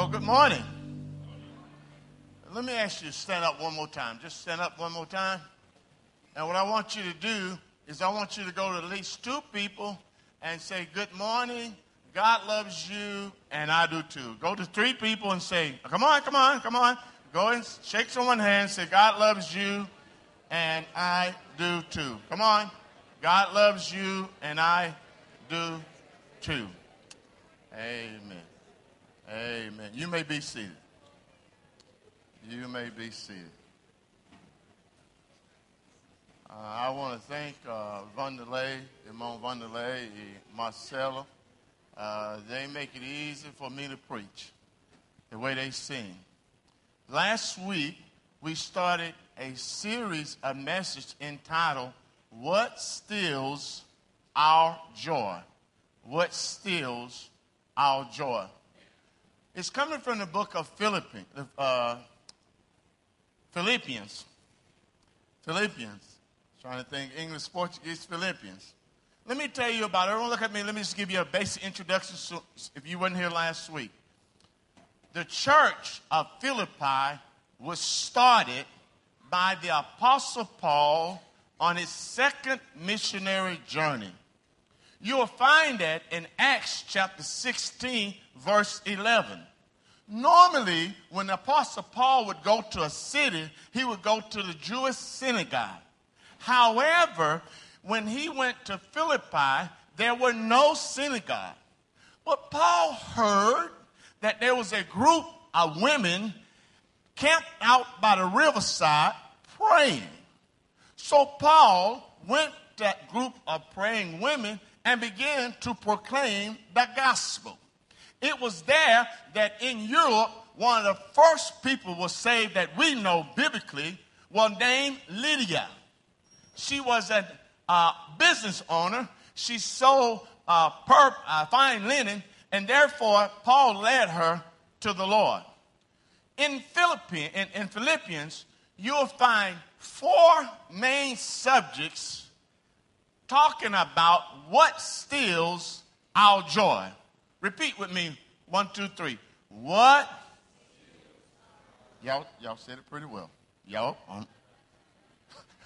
Well, good morning. Let me ask you to stand up one more time. Just stand up one more time. And what I want you to do is I want you to go to at least two people and say, Good morning, God loves you, and I do too. Go to three people and say, Come on, come on, come on. Go and shake someone's hand, say, God loves you, and I do too. Come on. God loves you, and I do too. Amen. Amen. You may be seated. You may be seated. Uh, I want to thank uh, Vanderlei, Imon Vanderlei, Marcella. Uh, they make it easy for me to preach the way they sing. Last week, we started a series of messages entitled, What Steals Our Joy? What Steals Our Joy? It's coming from the book of Philippians. Uh, Philippians. Philippians. Trying to think English, Portuguese, Philippians. Let me tell you about it. Everyone look at me. Let me just give you a basic introduction so if you weren't here last week. The church of Philippi was started by the Apostle Paul on his second missionary journey. You will find that in Acts chapter 16, verse 11. Normally, when the Apostle Paul would go to a city, he would go to the Jewish synagogue. However, when he went to Philippi, there were no synagogue. But Paul heard that there was a group of women camped out by the riverside praying. So Paul went to that group of praying women and began to proclaim the gospel. It was there that in Europe, one of the first people was saved that we know biblically was named Lydia. She was a uh, business owner. She sold uh, per, uh, fine linen, and therefore Paul led her to the Lord. In, Philippi- in, in Philippians, you'll find four main subjects talking about what steals our joy. Repeat with me one, two, three. What? Y'all, y'all said it pretty well. Y'all, um,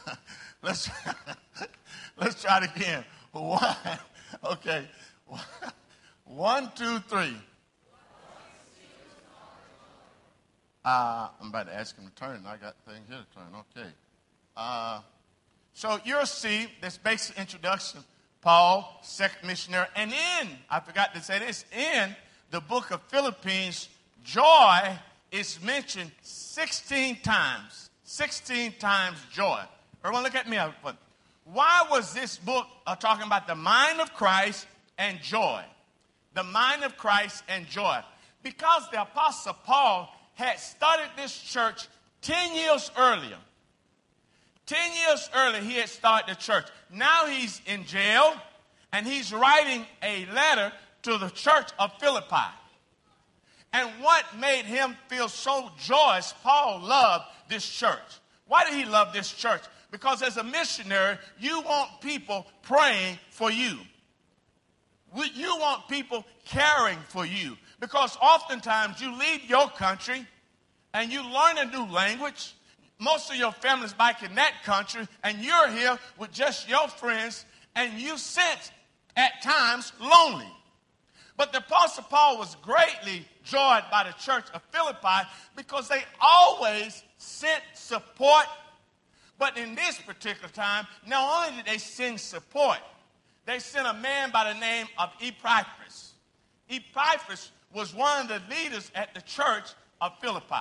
let's let's try it again. One, okay. One, two, three. Uh, I'm about to ask him to turn. I got things here to turn. Okay. Uh, so you'll see this basic introduction. Paul, second missionary, and in I forgot to say this in the book of Philippians, joy is mentioned 16 times. 16 times joy. Everyone, look at me. Why was this book uh, talking about the mind of Christ and joy? The mind of Christ and joy. Because the Apostle Paul had started this church 10 years earlier. 10 years earlier, he had started the church. Now he's in jail and he's writing a letter to the church of Philippi. And what made him feel so joyous, Paul loved this church. Why did he love this church? Because as a missionary, you want people praying for you. You want people caring for you. Because oftentimes you leave your country and you learn a new language. Most of your family's back in that country, and you're here with just your friends, and you sense at times lonely. But the Apostle Paul was greatly joyed by the church of Philippi because they always sent support. But in this particular time, not only did they send support, they sent a man by the name of Epaphras. Epaphras was one of the leaders at the church of Philippi.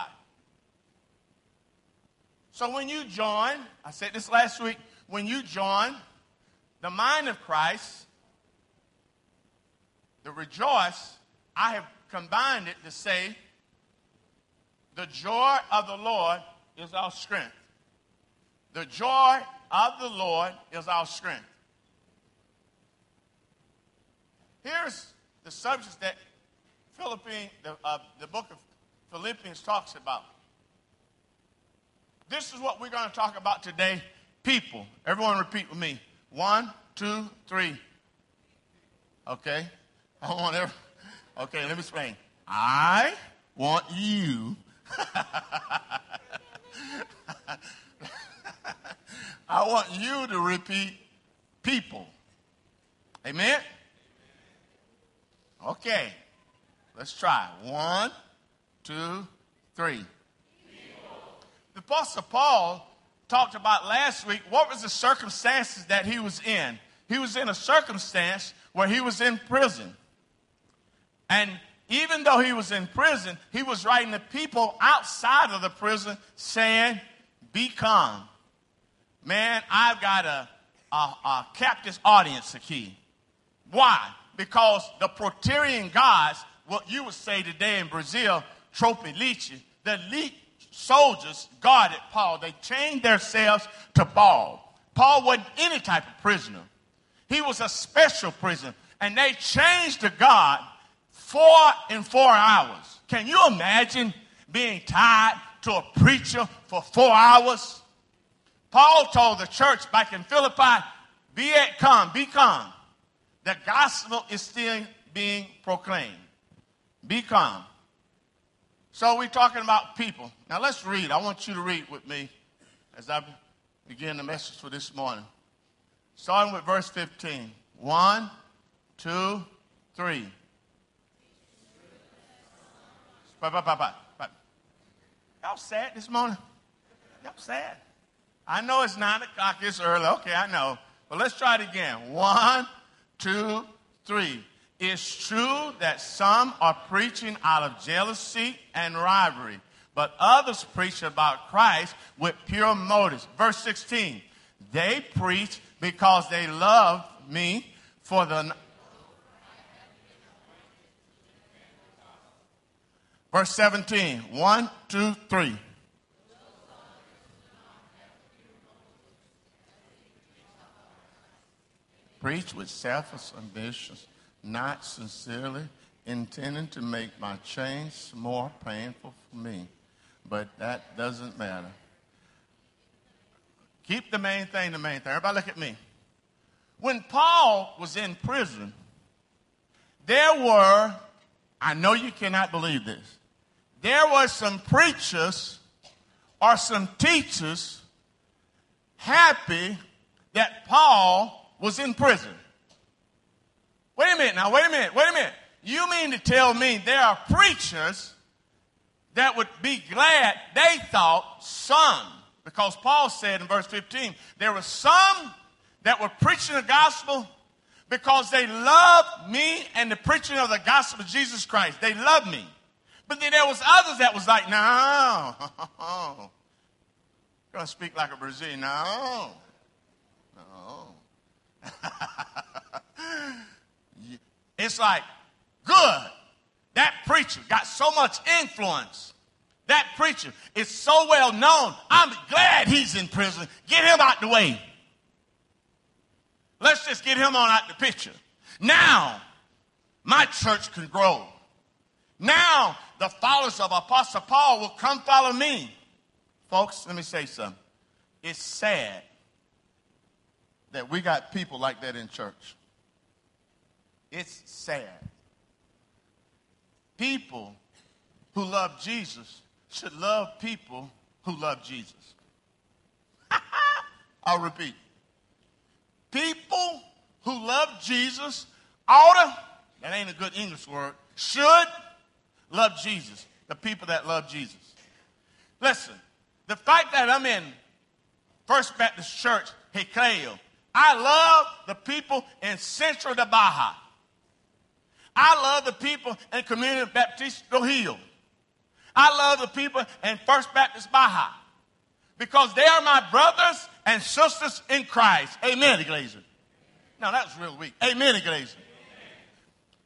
So when you join, I said this last week, when you join the mind of Christ, the rejoice, I have combined it to say, the joy of the Lord is our strength. The joy of the Lord is our strength. Here's the subject that Philippine, the, uh, the book of Philippians talks about. This is what we're going to talk about today people. Everyone repeat with me. One, two, three. Okay. I want every, okay, let me explain. I want you. I want you to repeat people. Amen? Okay. Let's try. One, two, three. The Apostle Paul talked about last week what was the circumstances that he was in. He was in a circumstance where he was in prison. And even though he was in prison, he was writing to people outside of the prison saying, Be calm. Man, I've got a, a, a captive audience key. Why? Because the Praetorian guards, what you would say today in Brazil, tropeliche, the elite soldiers guarded Paul. They chained themselves to Paul. Paul wasn't any type of prisoner. He was a special prisoner. And they changed to God four in four hours. Can you imagine being tied to a preacher for four hours? Paul told the church back in Philippi, be at calm, be calm. The gospel is still being proclaimed. Be calm. So we're talking about people. Now let's read. I want you to read with me as I begin the message for this morning. Starting with verse 15. One, two, three. Bye, bye, bye, bye, bye. Y'all sad this morning? Y'all sad? I know it's nine o'clock, it's early. Okay, I know. But let's try it again. One, two, three. It's true that some are preaching out of jealousy and rivalry, but others preach about Christ with pure motives. Verse 16. They preach because they love me for the Verse 17. One, two, three. Preach with selfish ambitions, not sincerely intending to make my change more painful for me. But that doesn't matter. Keep the main thing the main thing. Everybody look at me. When Paul was in prison, there were, I know you cannot believe this, there were some preachers or some teachers happy that Paul was in prison. Wait a minute now, wait a minute, wait a minute. You mean to tell me there are preachers that would be glad they thought some, because Paul said in verse 15, there were some that were preaching the gospel because they loved me and the preaching of the gospel of Jesus Christ. They loved me. But then there was others that was like, no. Gonna speak like a Brazilian. No. No. it's like, good. That preacher got so much influence. That preacher is so well known. I'm glad he's in prison. Get him out the way. Let's just get him on out the picture. Now, my church can grow. Now, the followers of Apostle Paul will come follow me. Folks, let me say something. It's sad that we got people like that in church. It's sad. People who love Jesus should love people who love Jesus. I'll repeat. People who love Jesus ought to, that ain't a good English word, should love Jesus, the people that love Jesus. Listen, the fact that I'm in First Baptist Church, Recreio, I love the people in Central de Baja. I love the people in Community Baptist Hill. I love the people in First Baptist Baja because they are my brothers and sisters in Christ. Amen, Iglesia. Now that was real weak. Amen, Iglesia.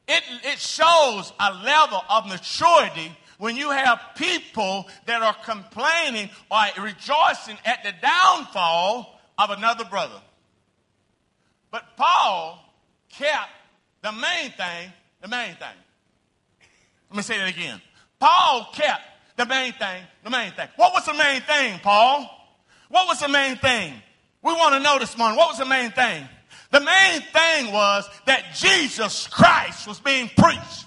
It, it shows a level of maturity when you have people that are complaining or rejoicing at the downfall of another brother. But Paul kept the main thing the main thing. Let me say that again. Paul kept the main thing the main thing. What was the main thing, Paul? What was the main thing? We want to know this morning. What was the main thing? The main thing was that Jesus Christ was being preached.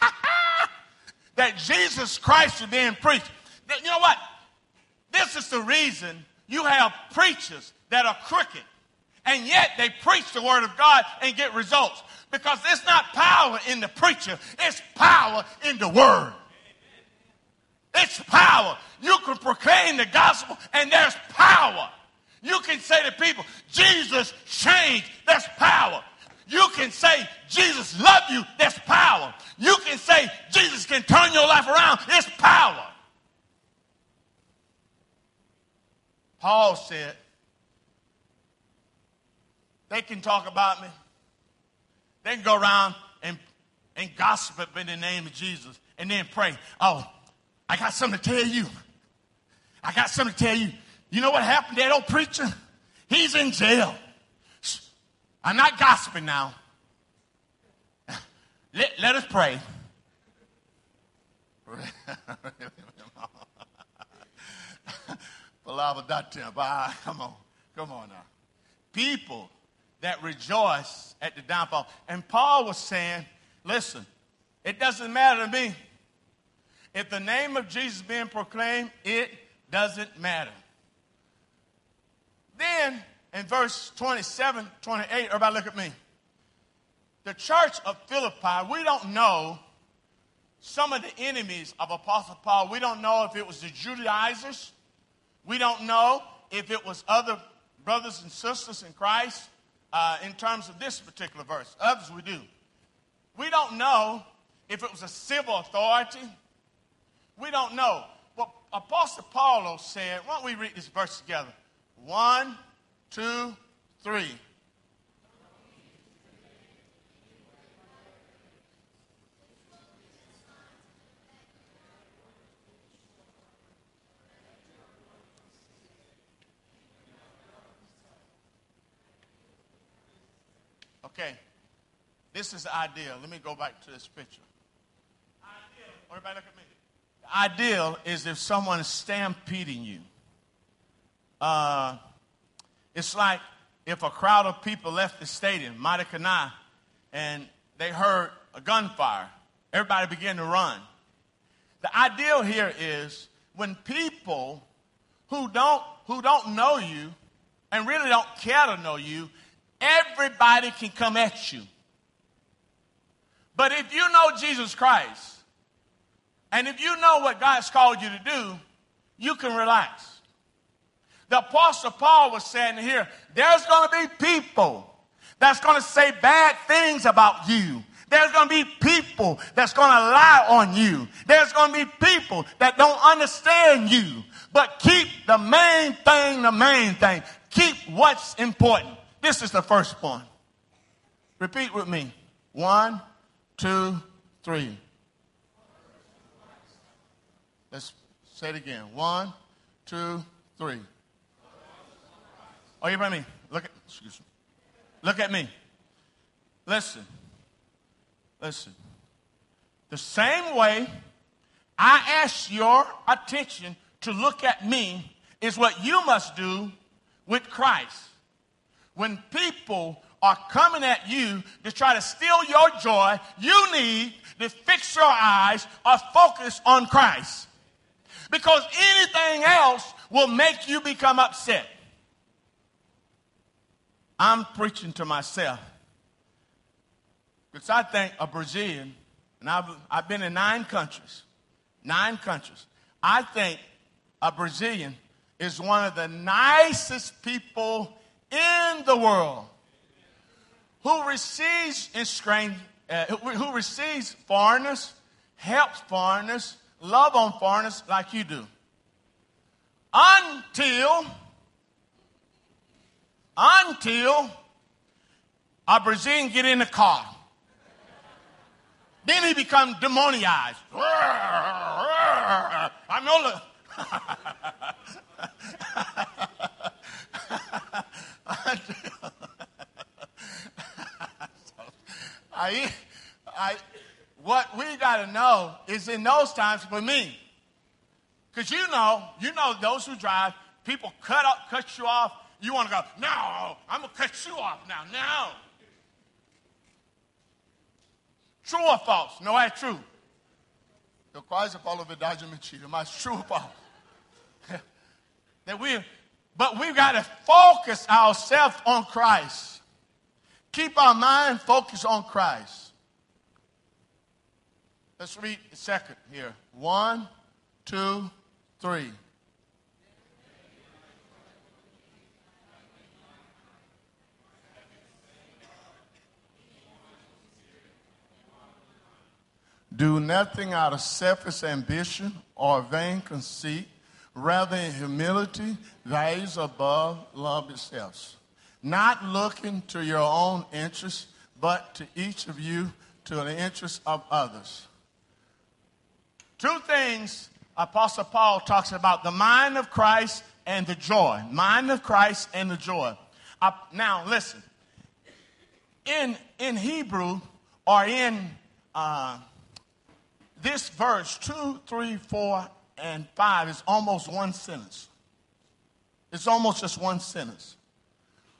that Jesus Christ was being preached. You know what? This is the reason you have preachers that are crooked, and yet they preach the word of God and get results. Because it's not power in the preacher, it's power in the word. It's power. You can proclaim the gospel, and there's power. You can say to people, Jesus changed. There's power. You can say, Jesus loved you. There's power. You can say, Jesus can turn your life around. It's power. Paul said, they can talk about me. They can go around and, and gossip in the name of Jesus and then pray. Oh, I got something to tell you. I got something to tell you. You know what happened to that old preacher? He's in jail. I'm not gossiping now. Let, let us pray. Ah, come on. Come on now. People that rejoice at the downfall. And Paul was saying, listen, it doesn't matter to me. If the name of Jesus being proclaimed, it doesn't matter. Then in verse 27, 28, everybody look at me. The church of Philippi, we don't know some of the enemies of Apostle Paul. We don't know if it was the Judaizers. We don't know if it was other brothers and sisters in Christ uh, in terms of this particular verse. Others we do. We don't know if it was a civil authority. We don't know. But Apostle Paul said, why don't we read this verse together? One, two, three. Okay, this is the ideal. Let me go back to this picture. Ideal, everybody look at me. The ideal is if someone is stampeding you. Uh, it's like if a crowd of people left the stadium, Maracana, and they heard a gunfire, everybody began to run. The ideal here is when people who don't, who don't know you and really don't care to know you, everybody can come at you. But if you know Jesus Christ, and if you know what God's called you to do, you can relax. The Apostle Paul was saying here, there's going to be people that's going to say bad things about you. There's going to be people that's going to lie on you. There's going to be people that don't understand you. But keep the main thing the main thing. Keep what's important. This is the first one. Repeat with me. One, two, three. Let's say it again. One, two, three. Oh, you by me? Look at, excuse me. Look at me. Listen. Listen. The same way I ask your attention to look at me is what you must do with Christ. When people are coming at you to try to steal your joy, you need to fix your eyes or focus on Christ. Because anything else will make you become upset. I'm preaching to myself. Because I think a Brazilian, and I've, I've been in nine countries, nine countries. I think a Brazilian is one of the nicest people in the world who receives strange, uh, who receives foreigners, helps foreigners, love on foreigners like you do. Until until a Brazilian get in the car. Then he become demoniaized. I know the. I, I, what we got to know is in those times for me, because you know, you know those who drive, people cut up, cut you off, you want to go, no, I'm going to cut you off now. No. True or false? No, that's true. Eu quase a verdade mentira, mas true Paulo. that we, but we've got to focus ourselves on Christ. Keep our mind focused on Christ. Let's read the second here. One, two, three. Do nothing out of selfish ambition or vain conceit, rather in humility, rise above love itself. Not looking to your own interests, but to each of you to the interest of others. Two things Apostle Paul talks about the mind of Christ and the joy. Mind of Christ and the joy. Uh, now, listen. In, in Hebrew or in uh, this verse, 2, 3, 4, and 5, is almost one sentence. It's almost just one sentence.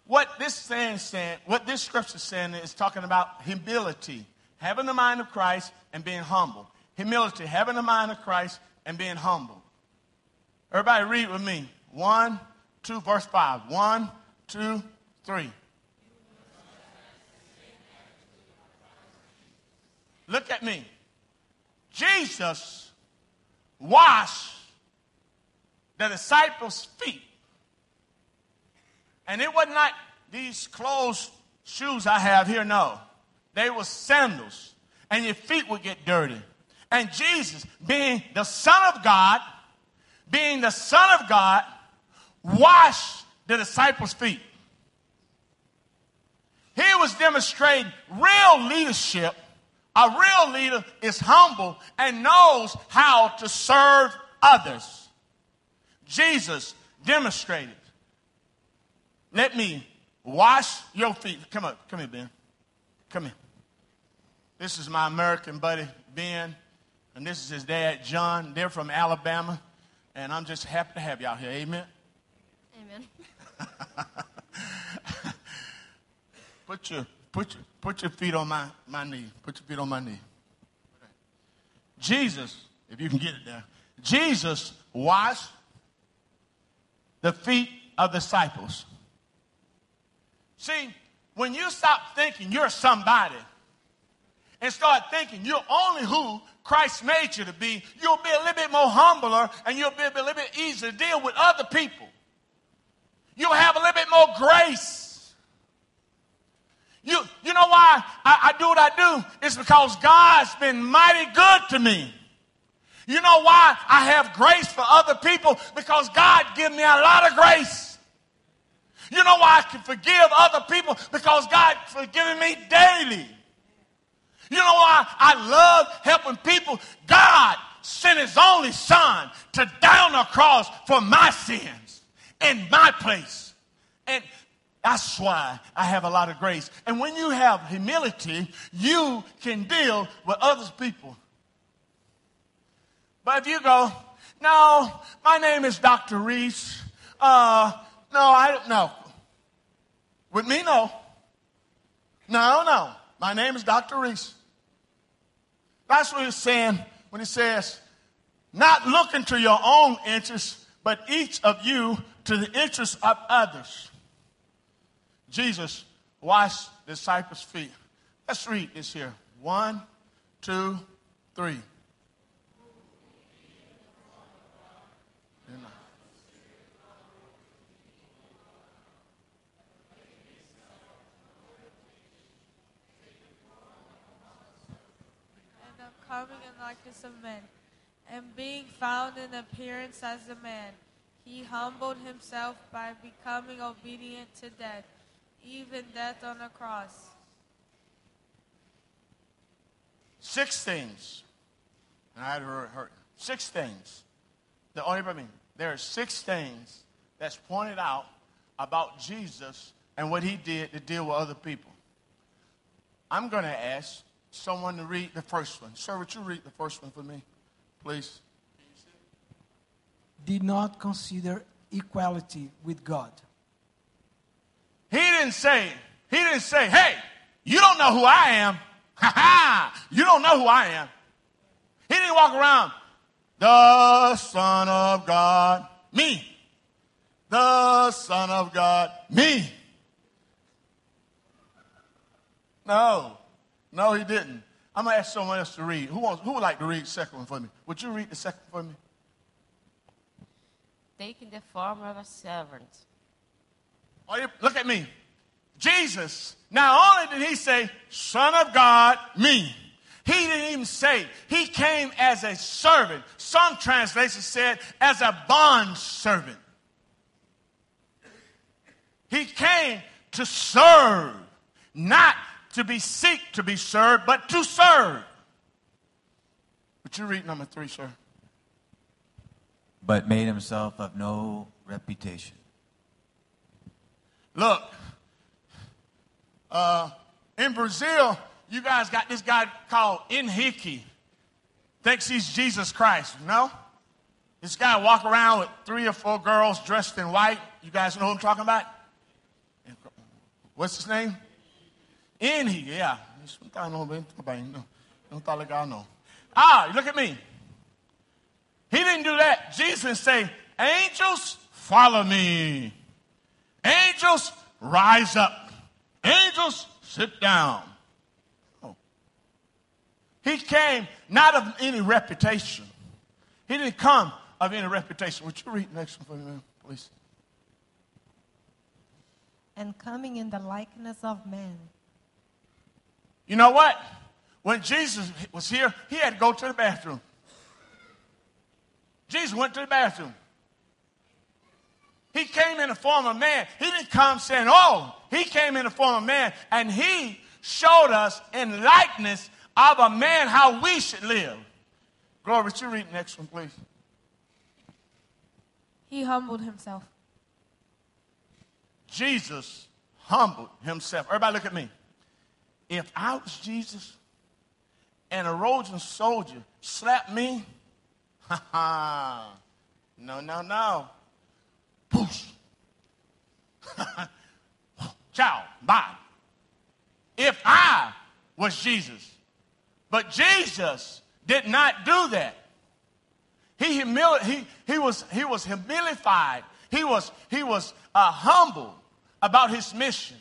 What this saying, saying what this scripture saying is talking about humility, having the mind of Christ and being humble. Humility, having the mind of Christ and being humble. Everybody read with me. One, two, verse five. One, two, three. Look at me. Jesus washed the disciples' feet. And it was not these closed shoes I have here, no. They were sandals. And your feet would get dirty. And Jesus, being the Son of God, being the Son of God, washed the disciples' feet. He was demonstrating real leadership a real leader is humble and knows how to serve others. Jesus demonstrated. Let me wash your feet. Come up, come here, Ben. Come here. This is my American buddy, Ben, and this is his dad, John. They're from Alabama, and I'm just happy to have y'all here. Amen. Amen. Put your Put your, put your feet on my, my knee. Put your feet on my knee. Jesus, if you can get it there, Jesus washed the feet of disciples. See, when you stop thinking you're somebody and start thinking you're only who Christ made you to be, you'll be a little bit more humbler and you'll be a little bit easier to deal with other people. You'll have a little bit more grace you, you know why I, I do what I do? It's because God's been mighty good to me. You know why I have grace for other people? Because God gives me a lot of grace. You know why I can forgive other people? Because God forgiving me daily. You know why I love helping people? God sent his only son to die on the cross for my sins in my place. And that's why I have a lot of grace. And when you have humility, you can deal with other people. But if you go, no, my name is Dr. Reese. Uh, no, I don't know. With me, no. No, no. My name is Dr. Reese. That's what he's saying when he says, not looking to your own interests, but each of you to the interests of others. Jesus washed the disciples' feet. Let's read this here. One, two, three. Coming in likeness of men, and being found in appearance as a man, he humbled himself by becoming obedient to death, even death on a cross. Six things. And I had heard, heard six things. The only I mean, there are six things that's pointed out about Jesus and what he did to deal with other people. I'm going to ask someone to read the first one. Sir, would you read the first one for me, please? Did not consider equality with God he didn't say, he didn't say, hey, you don't know who I am. Ha ha, you don't know who I am. He didn't walk around, the Son of God, me. The Son of God, me. No, no, he didn't. I'm gonna ask someone else to read. Who wants? Who would like to read the second one for me? Would you read the second for me? taking the form of a servant. Oh, you- look at me. Jesus, not only did he say, Son of God, me, he didn't even say he came as a servant. Some translations said as a bond servant. He came to serve, not to be seek to be served, but to serve. Would you read number three, sir? but made himself of no reputation. Look, uh, in Brazil, you guys got this guy called Henrique. Thinks he's Jesus Christ. No? This guy walk around with three or four girls dressed in white. You guys know who I'm talking about? What's his name? Henrique, yeah. Não não, bem, não, não tá legal, não. Ah, look at me. He didn't do that. Jesus say, angels, follow me. Angels, rise up. Angels, sit down. Oh. He came not of any reputation. He didn't come of any reputation. Would you read the next one for me, please? and coming in the likeness of man. You know what? When Jesus was here, he had to go to the bathroom. Jesus went to the bathroom. He came in the form of man. He didn't come saying, Oh, he came in the form of man, and he showed us in likeness of a man how we should live. Glory, would you read the next one, please? He humbled himself. Jesus humbled himself. Everybody look at me. If I was Jesus and a Roman soldier slapped me, ha ha, no, no, no. Poosh. Ciao, bye. If I was Jesus, but Jesus did not do that. He, he, he, was, he was humilified. He was, he was uh, humble about his mission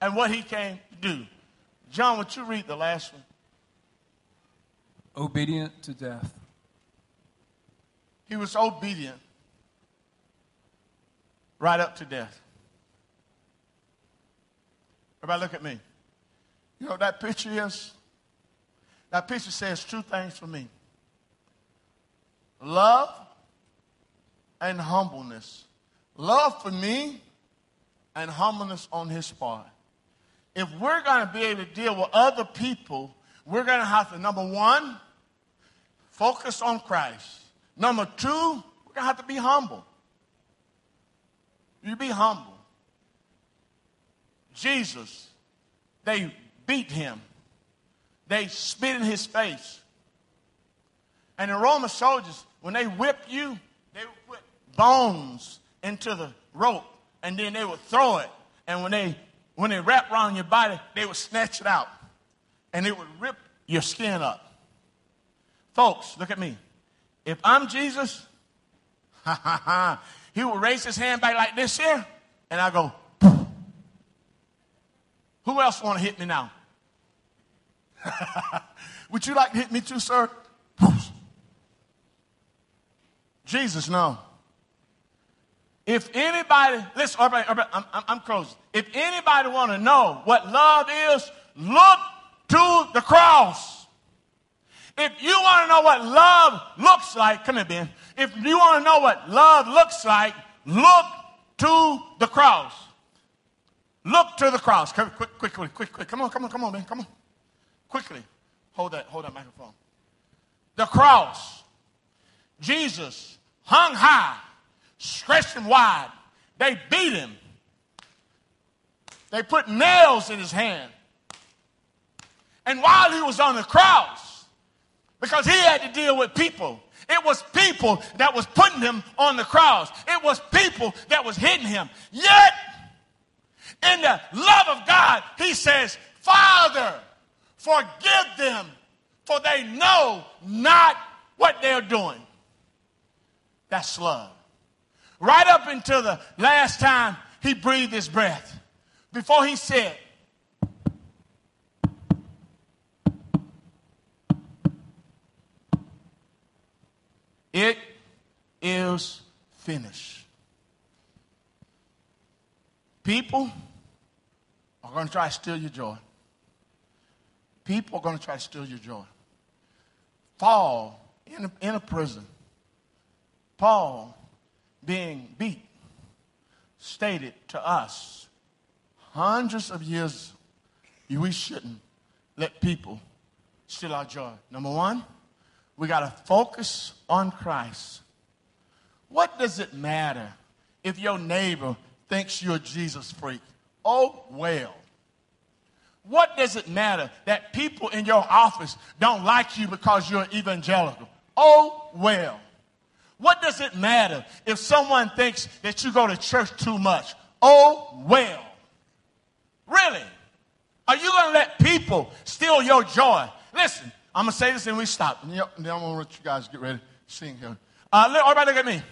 and what he came to do. John, would you read the last one? obedient to death. He was obedient right up to death. Everybody look at me. You know what that picture is? That picture says two things for me. Love and humbleness. Love for me and humbleness on his part. If we're going to be able to deal with other people, we're going to have to, number one, focus on Christ. Number two, we're going to have to be humble. You be humble. Jesus, they beat him. They spit in his face. And the Roman soldiers, when they whip you, they would put bones into the rope and then they would throw it. And when they when they wrap around your body, they would snatch it out. And it would rip your skin up. Folks, look at me. If I'm Jesus, ha ha ha, he will raise his hand back like this here, and I go, "Poof." Who else want to hit me now? Would you like to hit me too, sir? Poof. Jesus, no. If anybody, listen, everybody, everybody, I'm, I'm, I'm closing. If anybody want to know what love is, look to the cross. If you want to know what love looks like, come here, Ben. If you want to know what love looks like, look to the cross. Look to the cross. Come, quick, quickly, quick, quick. Come on, come on, come on, Ben. Come on. Quickly. Hold that, hold that microphone. The cross. Jesus hung high, stretched him wide. They beat him. They put nails in his hand. And while he was on the cross, because he had to deal with people, it was people that was putting him on the cross. It was people that was hitting him. Yet, in the love of God, he says, Father, forgive them, for they know not what they're doing. That's love. Right up until the last time he breathed his breath, before he said, It is finished. People are going to try to steal your joy. People are going to try to steal your joy. Paul in a, in a prison, Paul being beat, stated to us hundreds of years we shouldn't let people steal our joy. Number one, we got to focus on Christ. What does it matter if your neighbor thinks you're a Jesus freak? Oh, well. What does it matter that people in your office don't like you because you're evangelical? Oh, well. What does it matter if someone thinks that you go to church too much? Oh, well. Really? Are you going to let people steal your joy? Listen, I'm going to say this and we stop. And then I'm going to let you guys get ready to sing here. Uh, look, everybody look at me.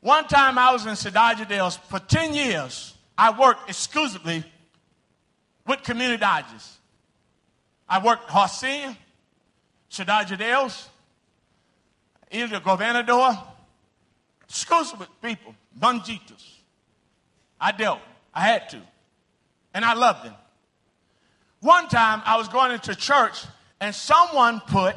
One time I was in Cidade de Deus for 10 years. I worked exclusively with community digest. I worked Hacienda, Cidade de Deus, either Gobernador, exclusive with people, Banjitos. I dealt. I had to. And I loved them. One time I was going into church and someone put,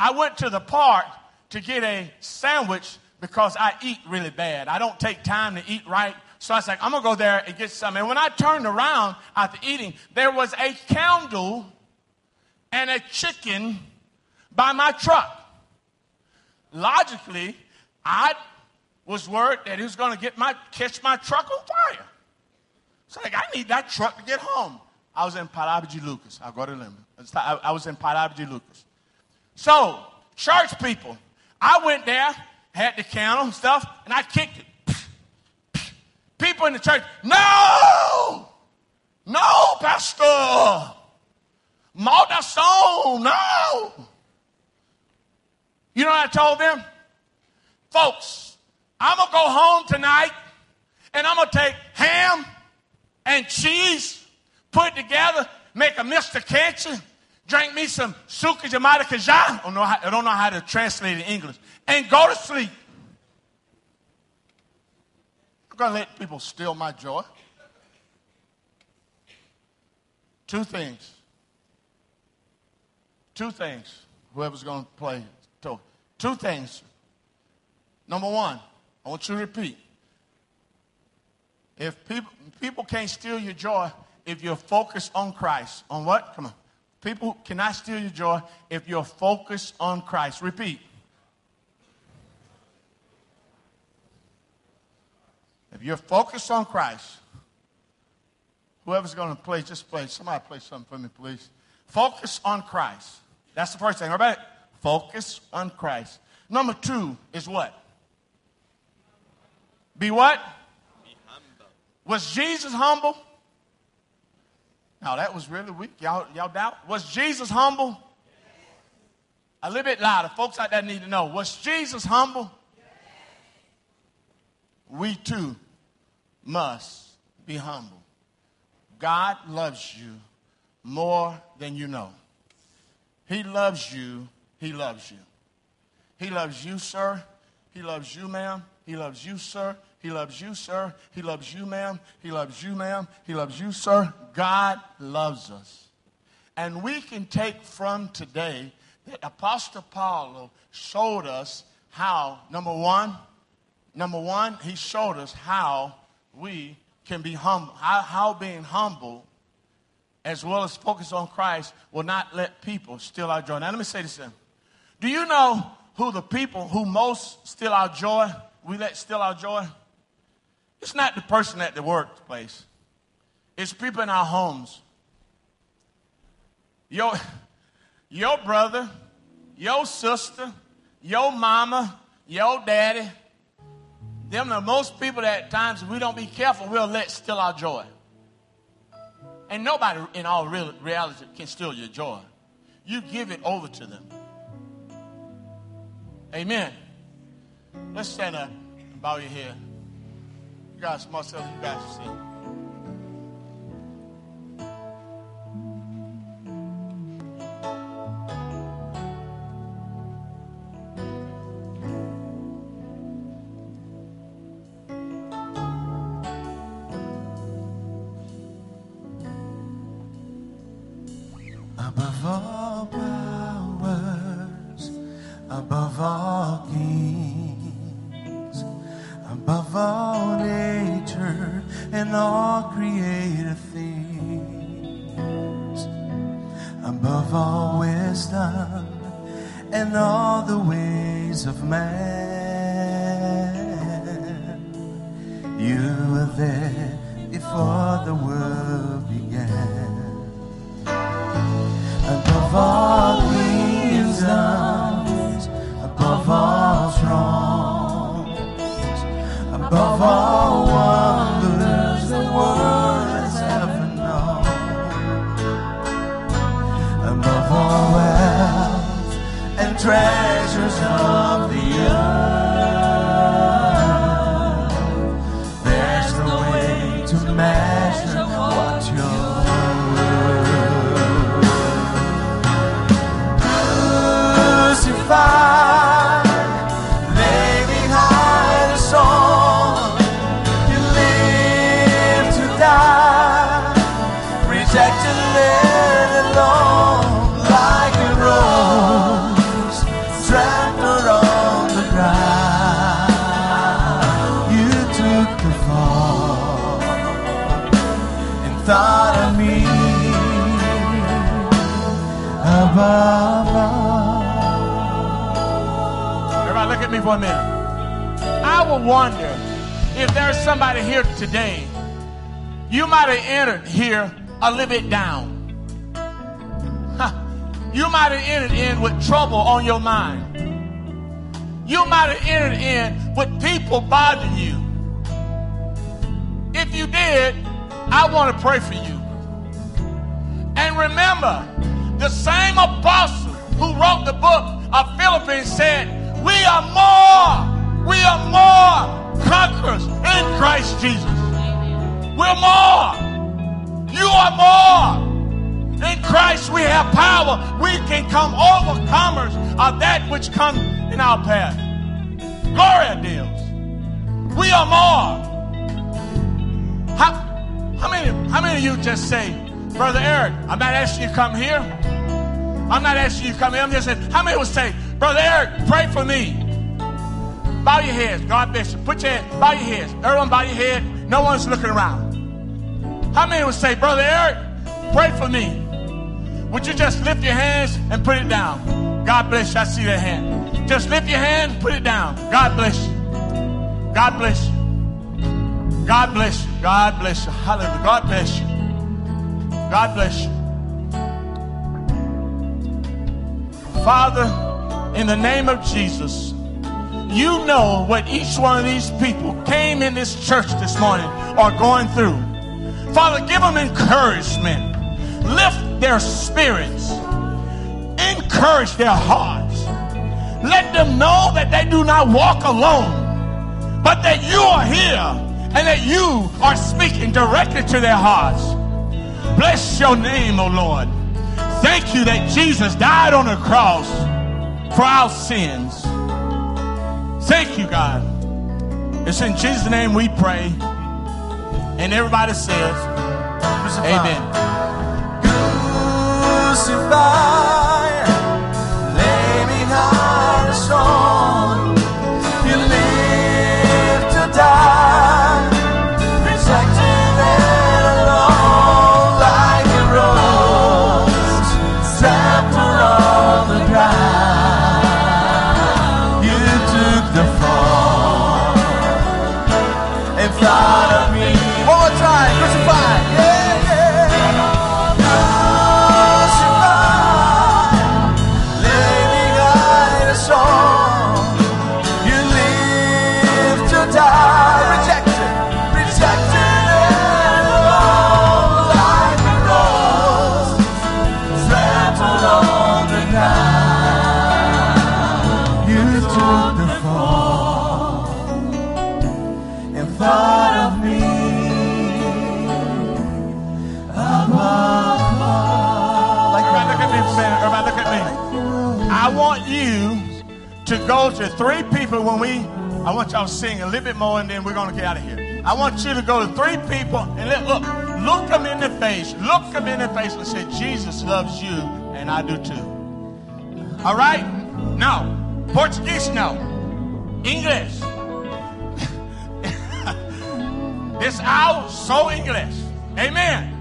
I went to the park to get a sandwich because I eat really bad. I don't take time to eat right. So I was like, I'm going to go there and get some. And when I turned around after eating, there was a candle and a chicken by my truck. Logically, I was worried that he was going to get my catch my truck on fire. So like, I need that truck to get home. I was in Parada de Lucas. I got a limit. I was in Parada de Lucas. So, church people, I went there, had the candle and stuff, and I kicked it. People in the church, no! No, Pastor! Maldason, no! You know what I told them? Folks, I'm going to go home tonight and I'm going to take ham and cheese, put it together, make a Mr. Kitchen, drink me some suka jamada kaja. I don't, know how, I don't know how to translate it in English. And go to sleep. I'm going to let people steal my joy. Two things. Two things. Whoever's going to play. Two things. Number one, I want you to repeat. If people, people can't steal your joy if you're focused on Christ. On what? Come on. People cannot steal your joy if you're focused on Christ. Repeat. If you're focused on Christ, whoever's going to play, just play. Somebody play something for me, please. Focus on Christ. That's the first thing. Everybody, focus on Christ. Number two is what? Be what? Be humble. Was Jesus humble? Now that was really weak. Y'all, y'all doubt? Was Jesus humble? Yes. A little bit louder. Folks out there need to know. Was Jesus humble? Yes. We too must be humble. God loves you more than you know. He loves you. He loves you. He loves you, sir. He loves you, ma'am. He loves you, sir. He loves you, sir. He loves you, ma'am. He loves you, ma'am. He loves you, sir. God loves us. And we can take from today that Apostle Paul showed us how, number one, number one, he showed us how we can be humble, how, how being humble as well as focus on Christ will not let people steal our joy. Now, let me say this. Do you know who the people who most steal our joy, we let steal our joy? It's not the person at the workplace. It's people in our homes. Your, your brother, your sister, your mama, your daddy, them are most people that at times we don't be careful, we'll let steal our joy. And nobody in all real, reality can steal your joy. You give it over to them. Amen. Let's stand up and bow your head. You guys, myself, you guys see. All wealth and treasures of the earth. There's no way to measure what you're worth. crucified, for a minute. I would wonder if there's somebody here today, you might have entered here a little bit down. You might have entered in with trouble on your mind. You might have entered in with people bothering you. If you did, I want to pray for you. And remember, the same apostle who wrote the book of Philippians said, We are more, we are more conquerors in Christ Jesus. We're more. You are more. In Christ we have power. We can come overcomers of that which comes in our path. Glory Deus. We are more. How, how many how many of you just say, Brother Eric, I'm not asking you to come here. I'm not asking you to come here. I'm just saying, how many would say, Brother Eric, pray for me? Bow your heads. God bless you. Put your head, bow your heads. Everyone bow your head. No one's looking around. How many would say, Brother Eric, pray for me? Would you just lift your hands and put it down? God bless you. I see that hand. Just lift your hand, put it down. God bless you. God bless you. God bless you. God bless you. Hallelujah. God bless you. God bless you. Father, in the name of Jesus, you know what each one of these people came in this church this morning are going through. Father, give them encouragement. Lift their spirits. Encourage their hearts. Let them know that they do not walk alone, but that you are here and that you are speaking directly to their hearts. Bless your name, O Lord. Thank you that Jesus died on the cross for our sins. Thank you, God. It's in Jesus' name we pray. And everybody says, Amen. Crucified, lay behind the stone. To go to three people when we, I want y'all to sing a little bit more and then we're going to get out of here. I want you to go to three people and let, look, look them in the face, look them in the face and say, Jesus loves you and I do too. All right? Now, Portuguese now. English. this hour, so English. Amen.